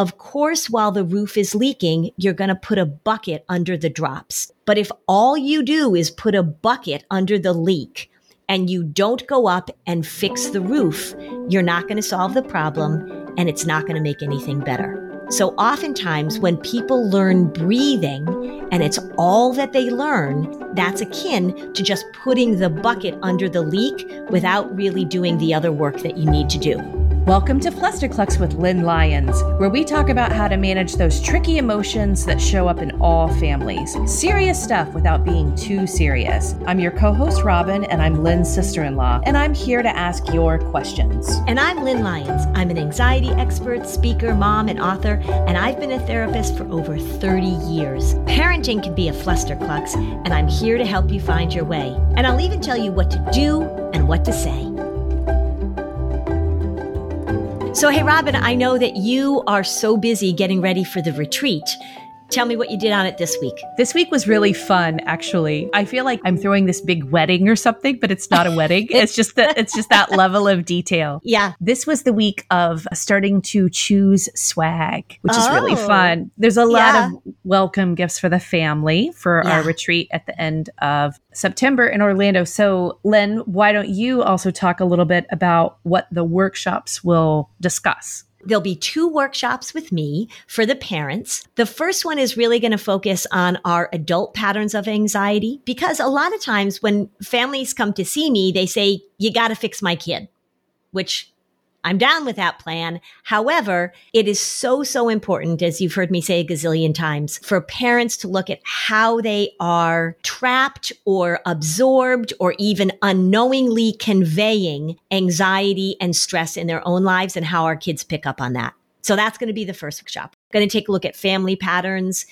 of course, while the roof is leaking, you're going to put a bucket under the drops. But if all you do is put a bucket under the leak and you don't go up and fix the roof, you're not going to solve the problem and it's not going to make anything better. So oftentimes when people learn breathing and it's all that they learn, that's akin to just putting the bucket under the leak without really doing the other work that you need to do. Welcome to Flusterclux with Lynn Lyons, where we talk about how to manage those tricky emotions that show up in all families. Serious stuff without being too serious. I'm your co host, Robin, and I'm Lynn's sister in law, and I'm here to ask your questions. And I'm Lynn Lyons. I'm an anxiety expert, speaker, mom, and author, and I've been a therapist for over 30 years. Parenting can be a flusterclux, and I'm here to help you find your way. And I'll even tell you what to do and what to say. So, hey, Robin, I know that you are so busy getting ready for the retreat. Tell me what you did on it this week. This week was really fun, actually. I feel like I'm throwing this big wedding or something, but it's not a wedding. it's just that it's just that level of detail. Yeah. This was the week of starting to choose swag, which oh, is really oh. fun. There's a lot yeah. of welcome gifts for the family for yeah. our retreat at the end of September in Orlando. So, Lynn, why don't you also talk a little bit about what the workshops will discuss? There'll be two workshops with me for the parents. The first one is really going to focus on our adult patterns of anxiety because a lot of times when families come to see me, they say, you got to fix my kid, which I'm down with that plan. However, it is so, so important, as you've heard me say a gazillion times, for parents to look at how they are trapped or absorbed or even unknowingly conveying anxiety and stress in their own lives and how our kids pick up on that. So that's going to be the first workshop. Going to take a look at family patterns,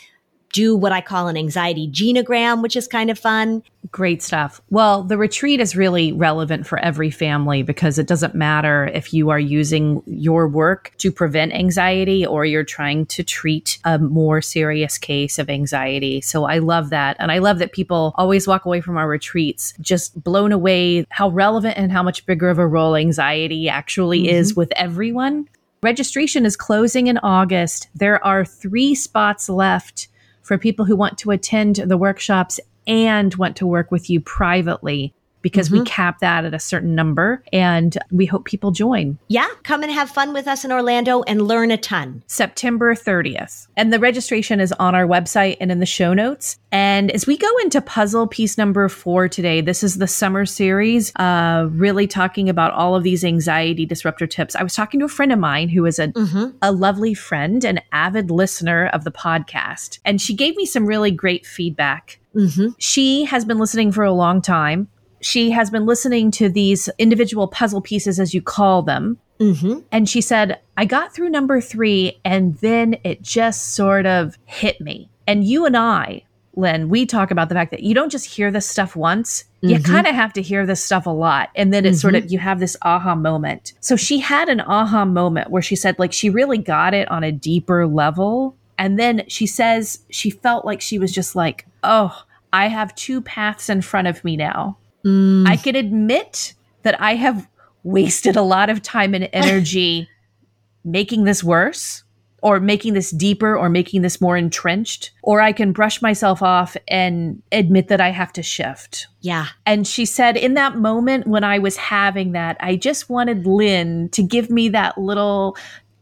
do what I call an anxiety genogram, which is kind of fun. Great stuff. Well, the retreat is really relevant for every family because it doesn't matter if you are using your work to prevent anxiety or you're trying to treat a more serious case of anxiety. So I love that. And I love that people always walk away from our retreats just blown away how relevant and how much bigger of a role anxiety actually mm-hmm. is with everyone. Registration is closing in August. There are three spots left for people who want to attend the workshops and want to work with you privately because mm-hmm. we cap that at a certain number and we hope people join. Yeah, come and have fun with us in Orlando and learn a ton. September 30th. And the registration is on our website and in the show notes. And as we go into puzzle piece number four today, this is the summer series, uh, really talking about all of these anxiety disruptor tips. I was talking to a friend of mine who is a, mm-hmm. a lovely friend, an avid listener of the podcast, and she gave me some really great feedback. Mm-hmm. She has been listening for a long time she has been listening to these individual puzzle pieces, as you call them. Mm-hmm. And she said, I got through number three, and then it just sort of hit me. And you and I, Lynn, we talk about the fact that you don't just hear this stuff once. Mm-hmm. You kind of have to hear this stuff a lot. And then it's mm-hmm. sort of, you have this aha moment. So she had an aha moment where she said, like, she really got it on a deeper level. And then she says she felt like she was just like, oh, I have two paths in front of me now. Mm. I can admit that I have wasted a lot of time and energy making this worse or making this deeper or making this more entrenched or I can brush myself off and admit that I have to shift. Yeah. And she said in that moment when I was having that I just wanted Lynn to give me that little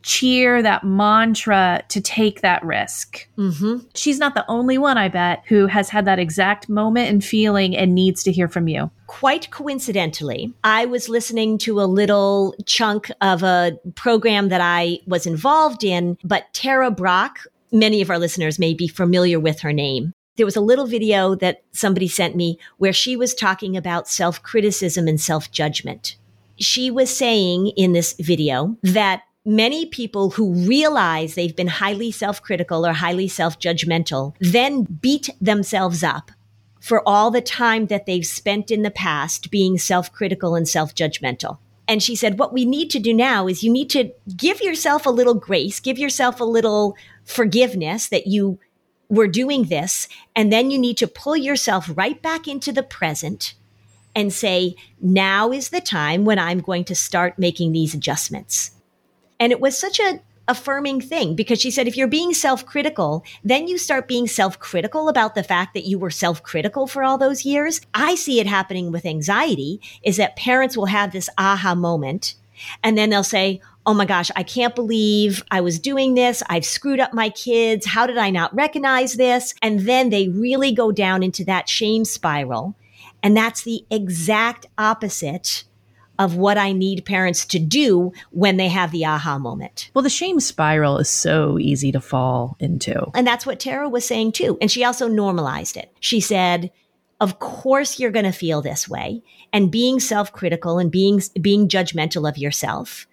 cheer, that mantra to take that risk. Mm-hmm. She's not the only one, I bet, who has had that exact moment and feeling and needs to hear from you. Quite coincidentally, I was listening to a little chunk of a program that I was involved in, but Tara Brach, many of our listeners may be familiar with her name there was a little video that somebody sent me where she was talking about self criticism and self judgment. She was saying in this video that many people who realize they've been highly self critical or highly self judgmental then beat themselves up for all the time that they've spent in the past being self critical and self judgmental. And she said, What we need to do now is you need to give yourself a little grace, give yourself a little forgiveness that you were doing this. And then you need to pull yourself right back into the present and say, Now is the time when I'm going to start making these adjustments. And it was such a affirming thing because she said if you're being self-critical then you start being self-critical about the fact that you were self-critical for all those years. I see it happening with anxiety is that parents will have this aha moment and then they'll say oh my gosh i can't believe i was doing this. I've screwed up my kids. How did i not recognize this? And then they really go down into that shame spiral. And that's the exact opposite of what I need parents to do when they have the aha moment. Well, the shame spiral is so easy to fall into. And that's what Tara was saying too. And she also normalized it. She said, of course you're going to feel this way and being self-critical and being being judgmental of yourself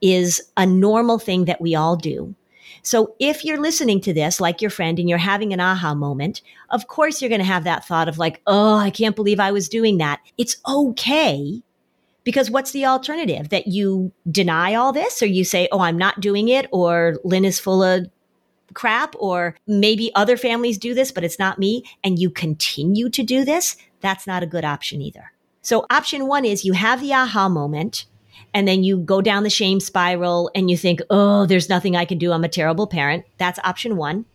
is a normal thing that we all do. So if you're listening to this like your friend and you're having an aha moment, of course you're going to have that thought of like, "Oh, I can't believe I was doing that." It's okay because what's the alternative? That you deny all this or you say, oh, I'm not doing it or Lynn is full of crap or maybe other families do this, but it's not me. And you continue to do this. That's not a good option either. So option one is you have the aha moment and then you go down the shame spiral and you think, oh, there's nothing I can do. I'm a terrible parent. That's option one.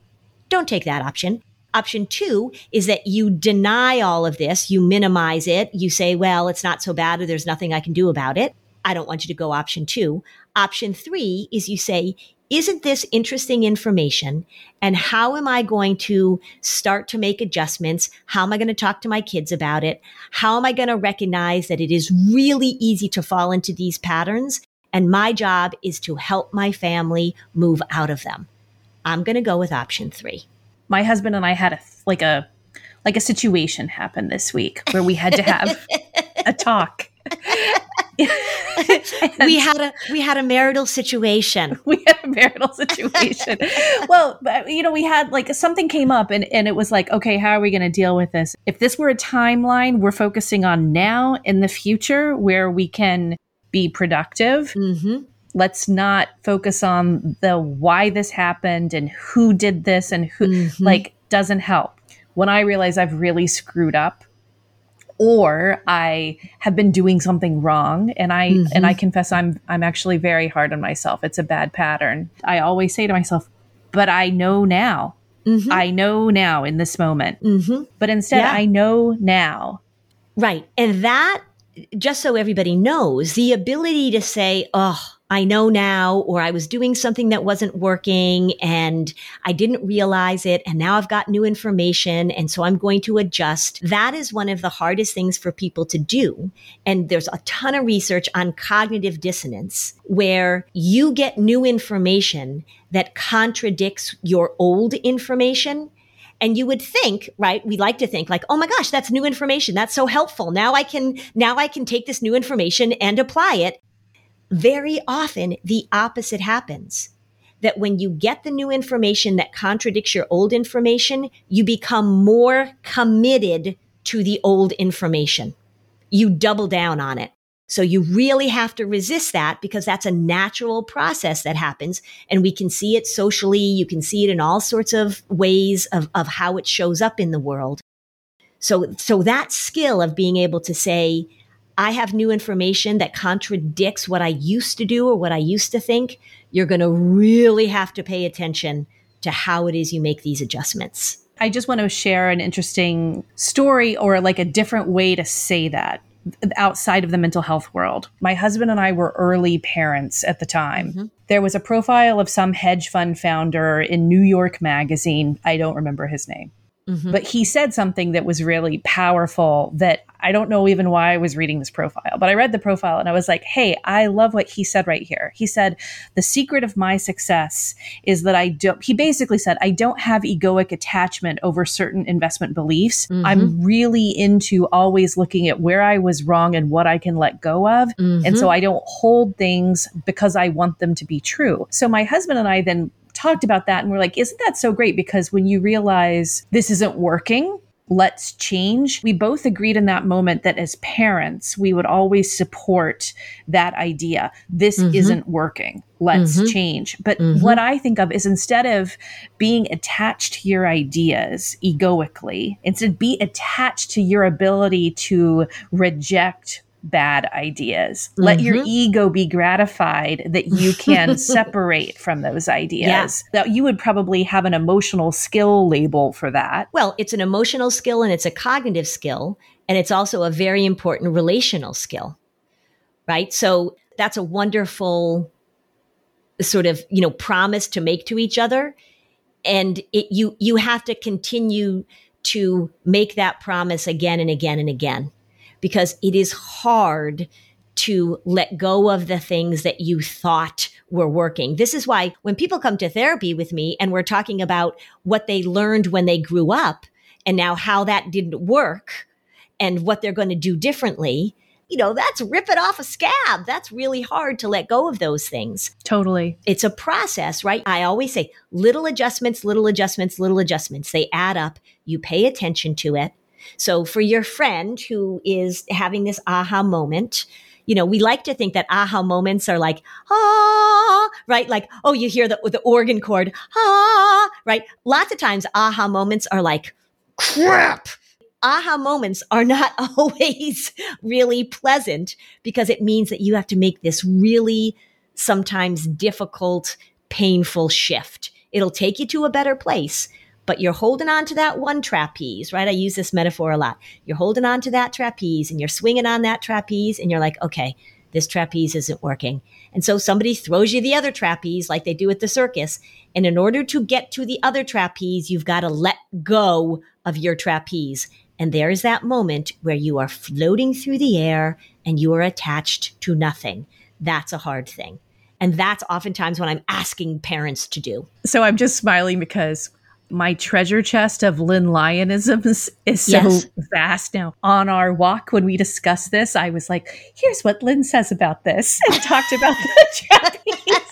Don't take that option. Option two is that you deny all of this, you minimize it, you say, well, it's not so bad or there's nothing I can do about it. I don't want you to go option two. Option three is you say, isn't this interesting information? And how am I going to start to make adjustments? How am I going to talk to my kids about it? How am I going to recognize that it is really easy to fall into these patterns? And my job is to help my family move out of them. I'm going to go with option three my husband and I had a like a like a situation happen this week where we had to have a talk. we had a we had a marital situation. We had a marital situation. well, you know, we had like something came up and and it was like, okay, how are we going to deal with this? If this were a timeline, we're focusing on now in the future where we can be productive. Mm-hmm let's not focus on the why this happened and who did this and who mm-hmm. like doesn't help. When I realize I've really screwed up or I have been doing something wrong and I mm-hmm. and I confess I'm I'm actually very hard on myself. It's a bad pattern. I always say to myself, but I know now. Mm-hmm. I know now in this moment. Mm-hmm. But instead yeah. I know now. Right. And that just so everybody knows, the ability to say, "Oh, I know now, or I was doing something that wasn't working and I didn't realize it. And now I've got new information. And so I'm going to adjust. That is one of the hardest things for people to do. And there's a ton of research on cognitive dissonance where you get new information that contradicts your old information. And you would think, right? We like to think like, oh my gosh, that's new information. That's so helpful. Now I can, now I can take this new information and apply it very often the opposite happens. That when you get the new information that contradicts your old information, you become more committed to the old information. You double down on it. So you really have to resist that because that's a natural process that happens. And we can see it socially. You can see it in all sorts of ways of, of how it shows up in the world. So, so that skill of being able to say, I have new information that contradicts what I used to do or what I used to think, you're going to really have to pay attention to how it is you make these adjustments. I just want to share an interesting story or like a different way to say that outside of the mental health world. My husband and I were early parents at the time. Mm-hmm. There was a profile of some hedge fund founder in New York Magazine. I don't remember his name. Mm-hmm. But he said something that was really powerful that I don't know even why I was reading this profile, but I read the profile and I was like, hey, I love what he said right here. He said, the secret of my success is that I don't, he basically said, I don't have egoic attachment over certain investment beliefs. Mm-hmm. I'm really into always looking at where I was wrong and what I can let go of. Mm-hmm. And so I don't hold things because I want them to be true. So my husband and I then talked about that and we're like, isn't that so great? Because when you realize this isn't working, let's change. We both agreed in that moment that as parents, we would always support that idea. This mm-hmm. isn't working. Let's mm-hmm. change. But mm-hmm. what I think of is instead of being attached to your ideas egoically, instead be attached to your ability to reject bad ideas. Mm-hmm. Let your mm-hmm. ego be gratified that you can separate from those ideas. Yeah. That you would probably have an emotional skill label for that. Well, it's an emotional skill and it's a cognitive skill and it's also a very important relational skill. Right? So that's a wonderful sort of, you know, promise to make to each other and it you you have to continue to make that promise again and again and again because it is hard to let go of the things that you thought were working. This is why when people come to therapy with me and we're talking about what they learned when they grew up and now how that didn't work and what they're going to do differently, you know, that's rip it off a scab. That's really hard to let go of those things. Totally. It's a process, right? I always say little adjustments, little adjustments, little adjustments. They add up. You pay attention to it so for your friend who is having this aha moment, you know, we like to think that aha moments are like, ah, right? Like, oh, you hear the, the organ chord, ah, right? Lots of times aha moments are like, crap. Aha moments are not always really pleasant because it means that you have to make this really sometimes difficult, painful shift. It'll take you to a better place, but you're holding on to that one trapeze, right? I use this metaphor a lot. You're holding on to that trapeze and you're swinging on that trapeze and you're like, okay, this trapeze isn't working. And so somebody throws you the other trapeze like they do at the circus. And in order to get to the other trapeze, you've got to let go of your trapeze. And there's that moment where you are floating through the air and you are attached to nothing. That's a hard thing. And that's oftentimes what I'm asking parents to do. So I'm just smiling because my treasure chest of Lynn Lionisms is so yes. vast now. On our walk, when we discussed this, I was like, here's what Lynn says about this, and talked about the trapeze.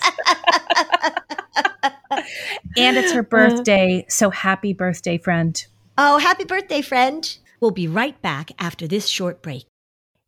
and it's her uh. birthday. So happy birthday, friend. Oh, happy birthday, friend. We'll be right back after this short break.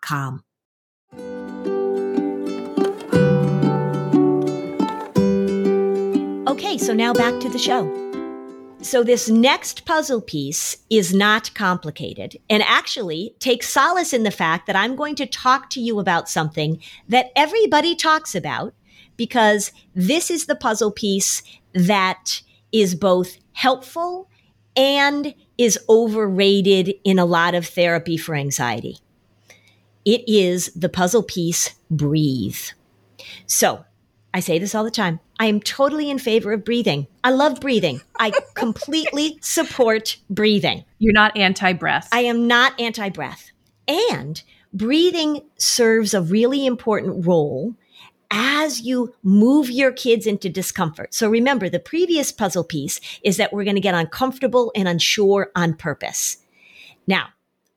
com. Okay, so now back to the show. So, this next puzzle piece is not complicated and actually takes solace in the fact that I'm going to talk to you about something that everybody talks about because this is the puzzle piece that is both helpful and is overrated in a lot of therapy for anxiety. It is the puzzle piece breathe. So I say this all the time. I am totally in favor of breathing. I love breathing. I completely support breathing. You're not anti breath. I am not anti breath. And breathing serves a really important role as you move your kids into discomfort. So remember, the previous puzzle piece is that we're going to get uncomfortable and unsure on purpose. Now,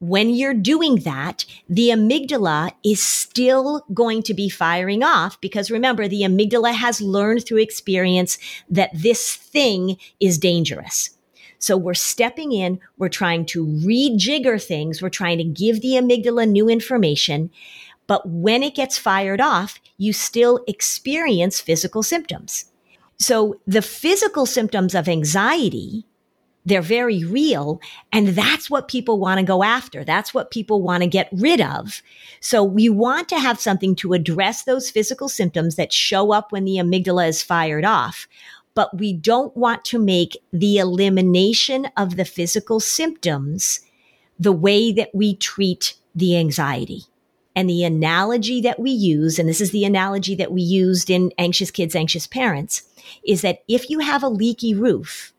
when you're doing that, the amygdala is still going to be firing off because remember, the amygdala has learned through experience that this thing is dangerous. So we're stepping in, we're trying to rejigger things, we're trying to give the amygdala new information. But when it gets fired off, you still experience physical symptoms. So the physical symptoms of anxiety they're very real. And that's what people want to go after. That's what people want to get rid of. So we want to have something to address those physical symptoms that show up when the amygdala is fired off. But we don't want to make the elimination of the physical symptoms the way that we treat the anxiety. And the analogy that we use, and this is the analogy that we used in Anxious Kids, Anxious Parents, is that if you have a leaky roof,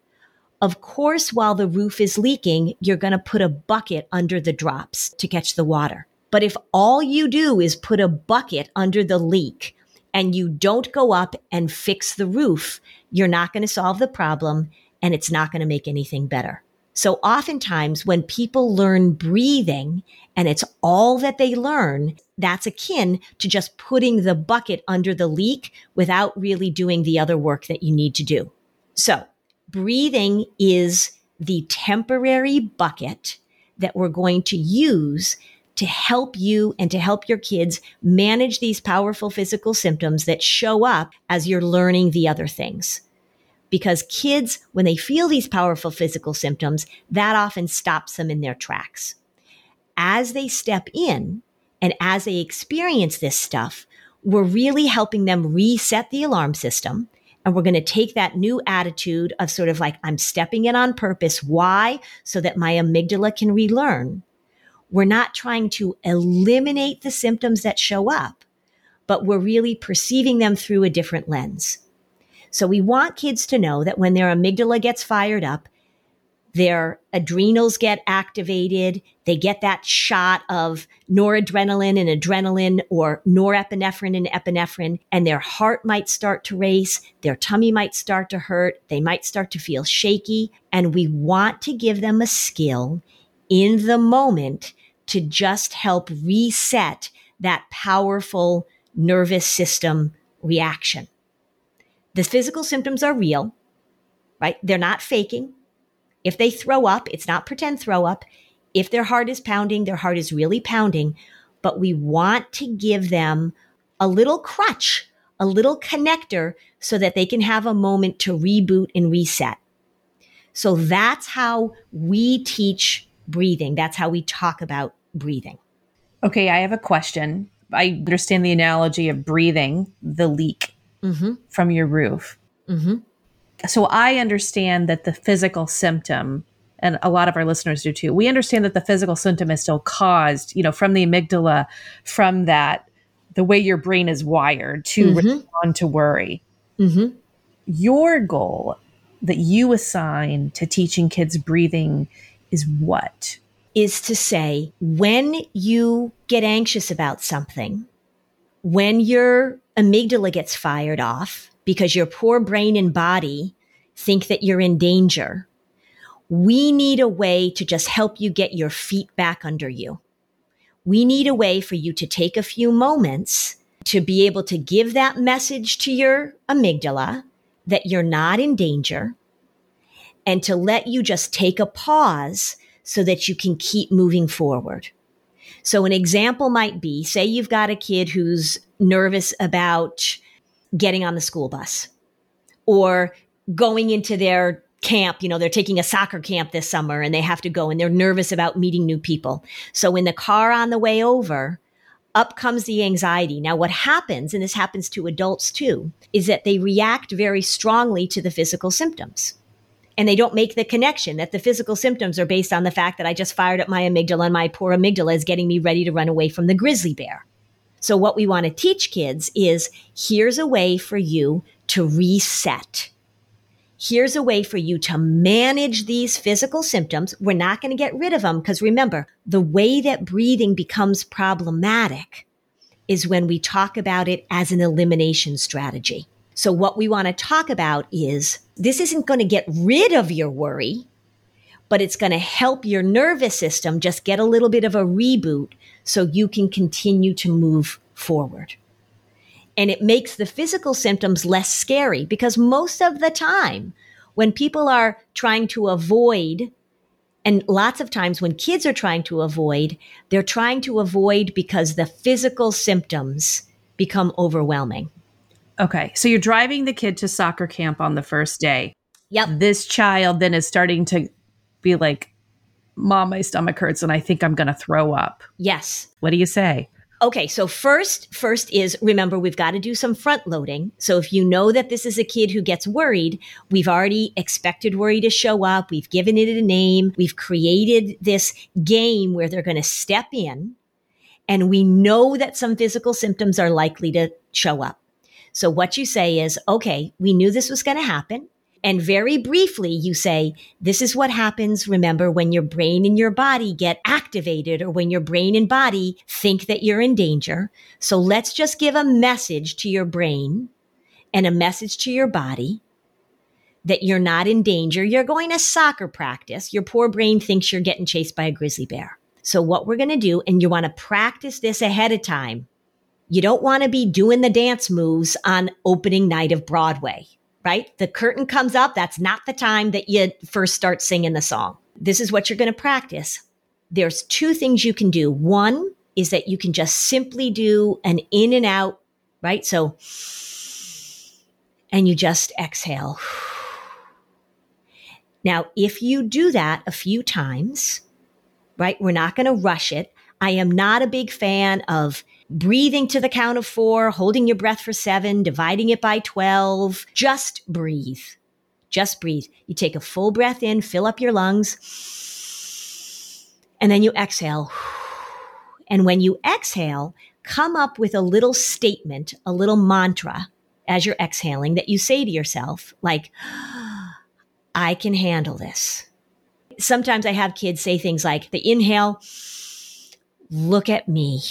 of course, while the roof is leaking, you're going to put a bucket under the drops to catch the water. But if all you do is put a bucket under the leak and you don't go up and fix the roof, you're not going to solve the problem and it's not going to make anything better. So oftentimes when people learn breathing and it's all that they learn, that's akin to just putting the bucket under the leak without really doing the other work that you need to do. So breathing is the temporary bucket that we're going to use to help you and to help your kids manage these powerful physical symptoms that show up as you're learning the other things. Because kids, when they feel these powerful physical symptoms, that often stops them in their tracks. As they step in and as they experience this stuff, we're really helping them reset the alarm system. And we're going to take that new attitude of sort of like, I'm stepping in on purpose. Why? So that my amygdala can relearn. We're not trying to eliminate the symptoms that show up, but we're really perceiving them through a different lens. So we want kids to know that when their amygdala gets fired up, their adrenals get activated. They get that shot of noradrenaline and adrenaline or norepinephrine and epinephrine, and their heart might start to race. Their tummy might start to hurt. They might start to feel shaky. And we want to give them a skill in the moment to just help reset that powerful nervous system reaction. The physical symptoms are real, right? They're not faking. If they throw up, it's not pretend throw up. If their heart is pounding, their heart is really pounding. But we want to give them a little crutch, a little connector so that they can have a moment to reboot and reset. So that's how we teach breathing. That's how we talk about breathing. Okay, I have a question. I understand the analogy of breathing the leak mm-hmm. from your roof. Mm-hmm. So I understand that the physical symptom, and a lot of our listeners do too, we understand that the physical symptom is still caused, you know, from the amygdala, from that, the way your brain is wired to mm-hmm. respond to worry. Mm-hmm. Your goal that you assign to teaching kids breathing is what? Is to say, when you get anxious about something, when your amygdala gets fired off because your poor brain and body think that you're in danger, we need a way to just help you get your feet back under you. We need a way for you to take a few moments to be able to give that message to your amygdala that you're not in danger and to let you just take a pause so that you can keep moving forward. So an example might be, say you've got a kid who's nervous about getting on the school bus or going into their camp. You know, they're taking a soccer camp this summer and they have to go and they're nervous about meeting new people. So in the car on the way over, up comes the anxiety. Now, what happens, and this happens to adults too, is that they react very strongly to the physical symptoms and they don't make the connection that the physical symptoms are based on the fact that I just fired up my amygdala and my poor amygdala is getting me ready to run away from the grizzly bear. So what we want to teach kids is here's a way for you to reset. Here's a way for you to manage these physical symptoms. We're not going to get rid of them because remember, the way that breathing becomes problematic is when we talk about it as an elimination strategy. So what we want to talk about is this isn't going to get rid of your worry, but it's going to help your nervous system just get a little bit of a reboot so you can continue to move forward. And it makes the physical symptoms less scary because most of the time, when people are trying to avoid, and lots of times when kids are trying to avoid, they're trying to avoid because the physical symptoms become overwhelming. Okay. So you're driving the kid to soccer camp on the first day. Yep. This child then is starting to be like, Mom, my stomach hurts and I think I'm going to throw up. Yes. What do you say? Okay, so first, first is remember we've got to do some front loading. So if you know that this is a kid who gets worried, we've already expected worry to show up. We've given it a name. We've created this game where they're going to step in and we know that some physical symptoms are likely to show up. So what you say is, okay, we knew this was going to happen. And very briefly, you say, this is what happens. Remember when your brain and your body get activated or when your brain and body think that you're in danger. So let's just give a message to your brain and a message to your body that you're not in danger. You're going to soccer practice. Your poor brain thinks you're getting chased by a grizzly bear. So what we're going to do, and you want to practice this ahead of time you don't want to be doing the dance moves on opening night of Broadway, right? The curtain comes up. That's not the time that you first start singing the song. This is what you're going to practice. there's two things you can do. One is that you can just simply do an in and out, right? So, and you just exhale. Now, if you do that a few times, right, we're not going to rush it. I am not a big fan of breathing to the count of four, holding your breath for seven, dividing it by 12. Just breathe. Just breathe. You take a full breath in, fill up your lungs, and then you exhale. And when you exhale, come up with a little statement, a little mantra as you're exhaling that you say to yourself, like, I can handle this. Sometimes I have kids say things like, the inhale, look at me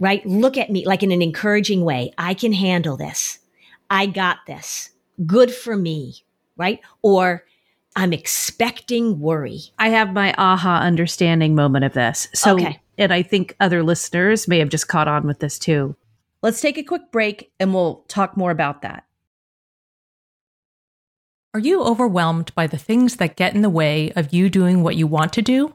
right? Look at me like in an encouraging way. I can handle this. I got this. Good for me, right? Or I'm expecting worry. I have my aha understanding moment of this. So, okay. and I think other listeners may have just caught on with this too. Let's take a quick break and we'll talk more about that. Are you overwhelmed by the things that get in the way of you doing what you want to do?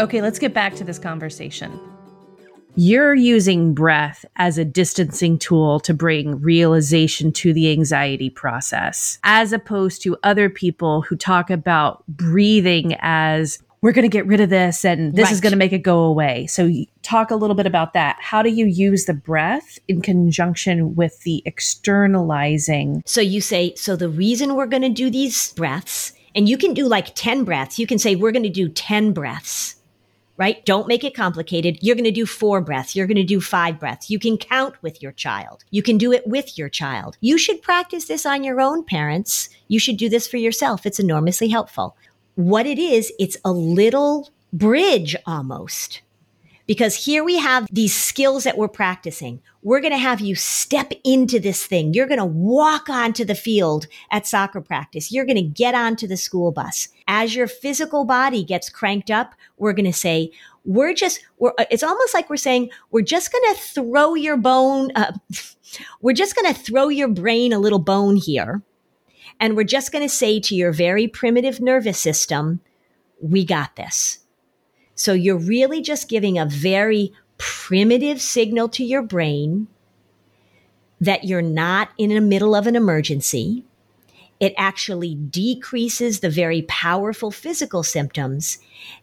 Okay, let's get back to this conversation. You're using breath as a distancing tool to bring realization to the anxiety process, as opposed to other people who talk about breathing as we're going to get rid of this and this right. is going to make it go away. So, talk a little bit about that. How do you use the breath in conjunction with the externalizing? So, you say, so the reason we're going to do these breaths, and you can do like 10 breaths, you can say, we're going to do 10 breaths right? Don't make it complicated. You're going to do four breaths. You're going to do five breaths. You can count with your child. You can do it with your child. You should practice this on your own, parents. You should do this for yourself. It's enormously helpful. What it is, it's a little bridge almost because here we have these skills that we're practicing. We're going to have you step into this thing. You're going to walk onto the field at soccer practice. You're going to get onto the school bus. As your physical body gets cranked up, we're going to say, we're just, we're, uh, it's almost like we're saying, we're just going to throw your bone, uh, we're just going to throw your brain a little bone here. And we're just going to say to your very primitive nervous system, we got this so you're really just giving a very primitive signal to your brain that you're not in the middle of an emergency. It actually decreases the very powerful physical symptoms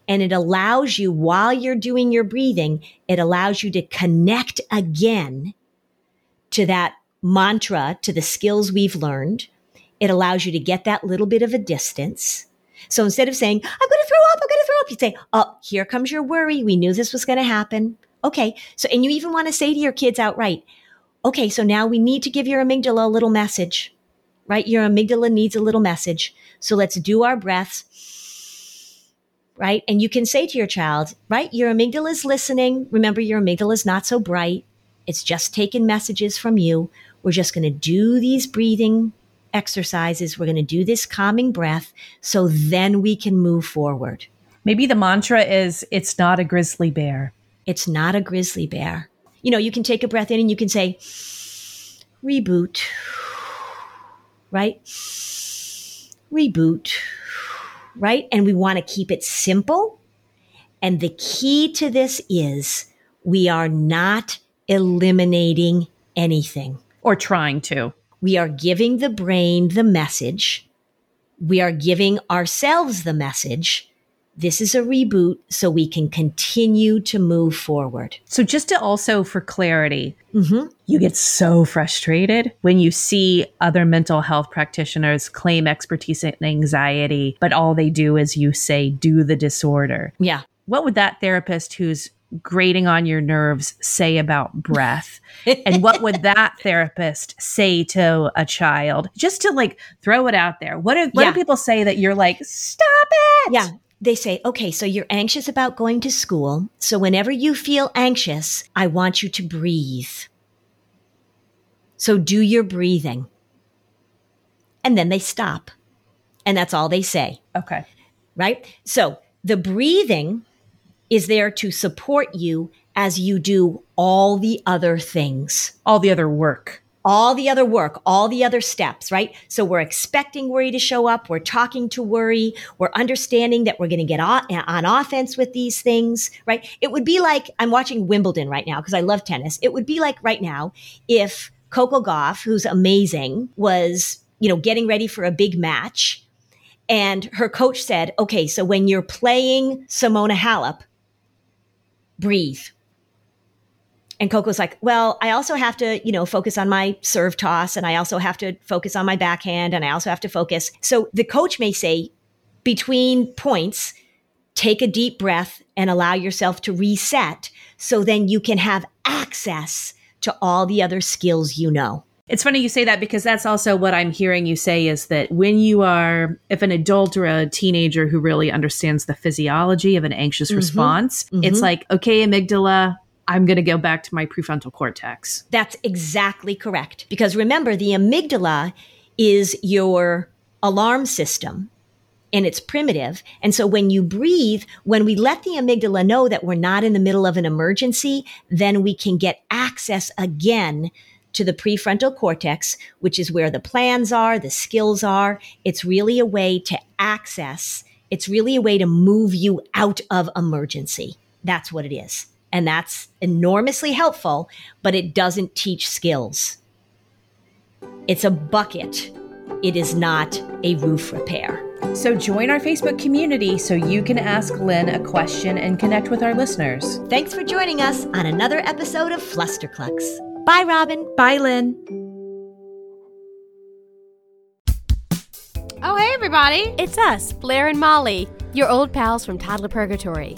and it allows you, while you're doing your breathing, it allows you to connect again to that mantra, to the skills we've learned. It allows you to get that little bit of a distance so instead of saying, I'm going up, you say, Oh, here comes your worry. We knew this was going to happen. Okay. So, and you even want to say to your kids outright, okay, so now we need to give your amygdala a little message, right? Your amygdala needs a little message. So let's do our breaths, right? And you can say to your child, right? Your amygdala is listening. Remember, your amygdala is not so bright. It's just taking messages from you. We're just going to do these breathing exercises. We're going to do this calming breath. So then we can move forward. Maybe the mantra is it's not a grizzly bear. It's not a grizzly bear. You know, you can take a breath in and you can say, reboot, right? Reboot, right? And we want to keep it simple. And the key to this is we are not eliminating anything. Or trying to. We are giving the brain the message. We are giving ourselves the message. This is a reboot so we can continue to move forward. So, just to also for clarity, Mm-hmm. you get so frustrated when you see other mental health practitioners claim expertise in anxiety, but all they do is you say, do the disorder. Yeah. What would that therapist who's grating on your nerves say about breath? and what would that therapist say to a child? Just to like throw it out there. What, do what Yeah. do people say that you're like, stop it? Yeah. They say, okay, so you're anxious about going to school. So whenever you feel anxious, I want you to breathe. So do your breathing. And then they stop. And that's all they say, Okay. right? So the breathing is there to support you as you do all the other things All the other work. All the other work, all the other steps, right? So we're expecting worry to show up. We're talking to worry. We're understanding that we're going to get on, eh, on offense with these things, right? It would be like I'm watching Wimbledon right now because I love tennis. It would be like right now if Coco Gauff, who's amazing, was, you know, getting ready for a big match and her coach said, okay, so when you're playing Simona Halep, breathe. And Coco's like, well, I also have to, you know, focus on my serve toss and I also have to focus on my backhand and I also have to focus. So the coach may say between points, take a deep breath and allow yourself to reset so then you can have access to all the other skills you know. It's funny you say that because that's also what I'm hearing you say is that when you are, if an adult or a teenager who really understands the physiology of an anxious response, it's Mhm. like, okay, amygdala, I'm going to go back to my prefrontal cortex. That's exactly correct. Because remember, the amygdala is your alarm system and it's primitive. And so when you breathe, when we let the amygdala know that we're not in the middle of an emergency, then we can get access again to the prefrontal cortex, which is where the plans are, the skills are. It's really a way to access, it's really a way to move you out of emergency. That's what it is. And that's enormously helpful, but it doesn't teach skills. It's a bucket. It is not a roof repair. So join our Facebook community so you can ask Lynn a question and connect with our listeners. Thanks for joining us on another episode of Flusterclux. Bye, Robin. Bye, Lynn. Oh, hey, everybody! It's us, Blair and Molly, your old pals from Toddler Purgatory.